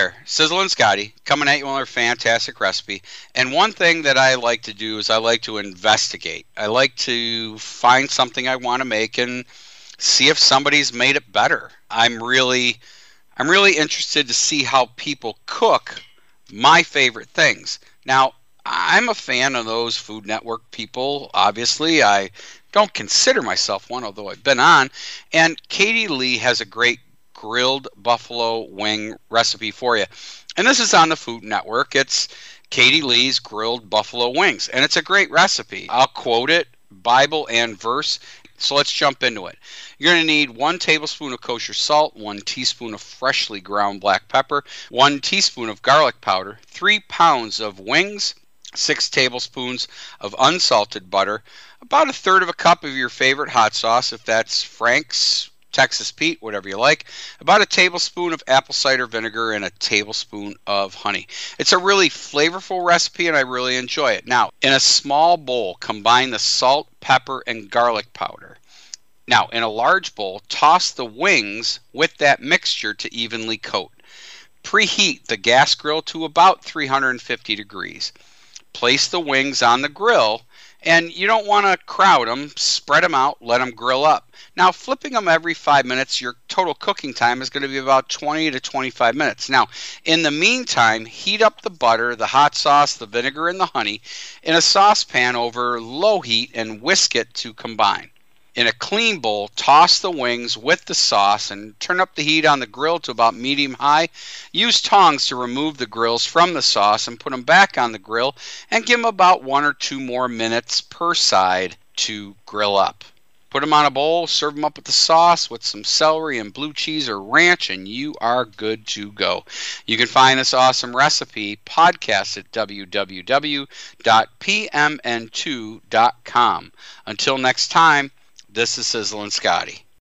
there, Sizzlin Scotty coming at you with a fantastic recipe. And one thing that I like to do is I like to investigate. I like to find something I want to make and see if somebody's made it better. I'm really I'm really interested to see how people cook my favorite things. Now, I'm a fan of those Food Network people. Obviously, I don't consider myself one, although I've been on. And Katie Lee has a great grilled buffalo wing recipe for you. And this is on the Food Network. It's Katie Lee's grilled buffalo wings, and it's a great recipe. I'll quote it Bible and verse. So let's jump into it. You're going to need one tablespoon of kosher salt, one teaspoon of freshly ground black pepper, one teaspoon of garlic powder, three pounds of wings, six tablespoons of unsalted butter, about a third of a cup of your favorite hot sauce, if that's Frank's, Texas Pete, whatever you like, about a tablespoon of apple cider vinegar, and a tablespoon of honey. It's a really flavorful recipe, and I really enjoy it. Now, in a small bowl, combine the salt, pepper, and garlic powder. Now, in a large bowl, toss the wings with that mixture to evenly coat. Preheat the gas grill to about 350 degrees. Place the wings on the grill, and you don't want to crowd them. Spread them out, let them grill up. Now, flipping them every five minutes, your total cooking time is going to be about 20 to 25 minutes. Now, in the meantime, heat up the butter, the hot sauce, the vinegar, and the honey in a saucepan over low heat and whisk it to combine. In a clean bowl, toss the wings with the sauce and turn up the heat on the grill to about medium high. Use tongs to remove the grills from the sauce and put them back on the grill and give them about one or two more minutes per side to grill up. Put them on a bowl, serve them up with the sauce with some celery and blue cheese or ranch, and you are good to go. You can find this awesome recipe podcast at www.pmn2.com. Until next time, this is Sizzling Scotty.